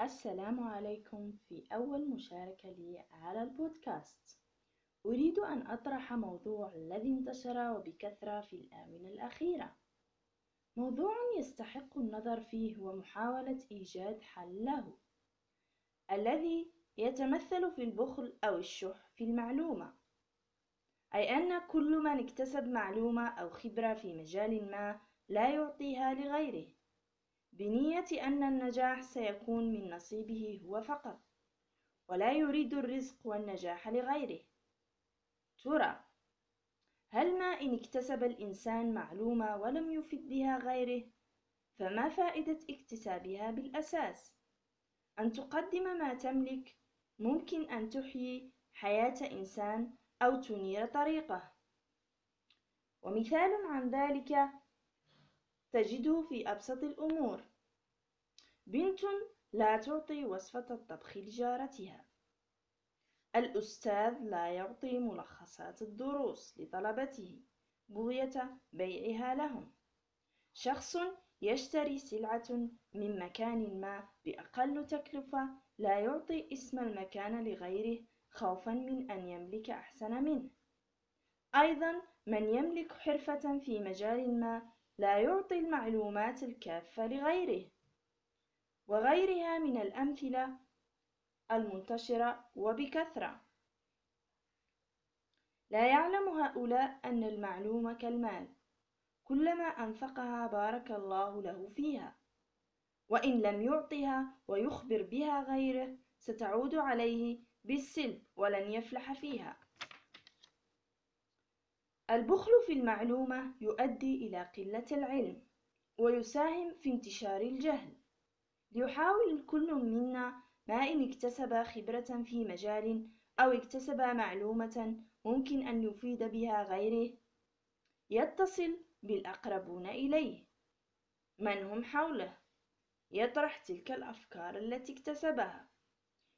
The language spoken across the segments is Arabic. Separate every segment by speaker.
Speaker 1: السلام عليكم في أول مشاركة لي على البودكاست. أريد أن أطرح موضوع الذي انتشر وبكثرة في الآونة الأخيرة. موضوع يستحق النظر فيه ومحاولة إيجاد حل له. الذي يتمثل في البخل أو الشح في المعلومة. أي أن كل من اكتسب معلومة أو خبرة في مجال ما لا يعطيها لغيره. بنية أن النجاح سيكون من نصيبه هو فقط ولا يريد الرزق والنجاح لغيره. ترى هل ما إن اكتسب الإنسان معلومة ولم يفد بها غيره فما فائدة اكتسابها بالأساس؟ أن تقدم ما تملك ممكن أن تحيي حياة إنسان أو تنير طريقه. ومثال عن ذلك تجده في أبسط الأمور. بنت لا تعطي وصفة الطبخ لجارتها. الأستاذ لا يعطي ملخصات الدروس لطلبته بغية بيعها لهم. شخص يشتري سلعة من مكان ما بأقل تكلفة لا يعطي اسم المكان لغيره خوفا من أن يملك أحسن منه. أيضا من يملك حرفة في مجال ما لا يعطي المعلومات الكافة لغيره وغيرها من الأمثلة المنتشرة وبكثرة. لا يعلم هؤلاء أن المعلومة كالمال كلما أنفقها بارك الله له فيها وإن لم يعطها ويخبر بها غيره ستعود عليه بالسلب ولن يفلح فيها. البخل في المعلومة يؤدي إلى قلة العلم ويساهم في انتشار الجهل. ليحاول الكل منا ما إن اكتسب خبرة في مجال أو اكتسب معلومة ممكن أن يفيد بها غيره يتصل بالأقربون إليه. من هم حوله؟ يطرح تلك الأفكار التي اكتسبها.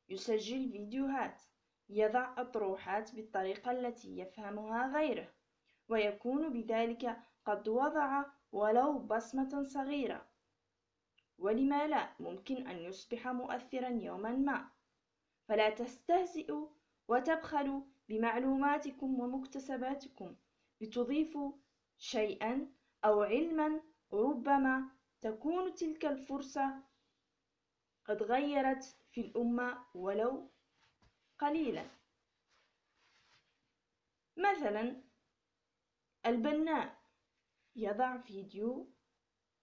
Speaker 1: يسجل فيديوهات. يضع أطروحات بالطريقة التي يفهمها غيره. ويكون بذلك قد وضع ولو بصمة صغيرة. ولما لا ممكن أن يصبح مؤثرا يوما ما. فلا تستهزئوا وتبخلوا بمعلوماتكم ومكتسباتكم لتضيفوا شيئا أو علما ربما تكون تلك الفرصة قد غيرت في الأمة ولو قليلا. مثلا البناء يضع فيديو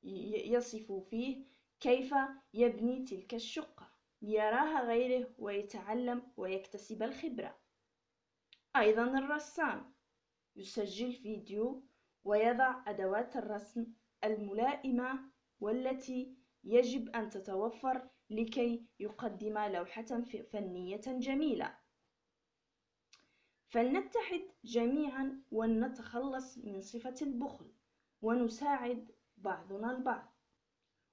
Speaker 1: يصف فيه كيف يبني تلك الشقة ليراها غيره ويتعلم ويكتسب الخبرة. أيضا الرسام يسجل فيديو ويضع أدوات الرسم الملائمة والتي يجب أن تتوفر لكي يقدم لوحة فنية جميلة. فلنتحد جميعا ونتخلص من صفة البخل ونساعد بعضنا البعض.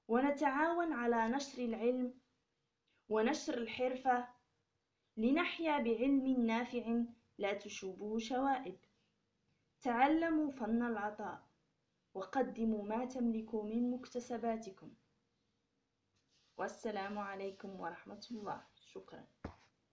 Speaker 1: ونتعاون على نشر العلم ونشر الحرفة لنحيا بعلم نافع لا تشوبه شوائب. تعلموا فن العطاء وقدموا ما تملكوا من مكتسباتكم. والسلام عليكم ورحمة الله. شكرا.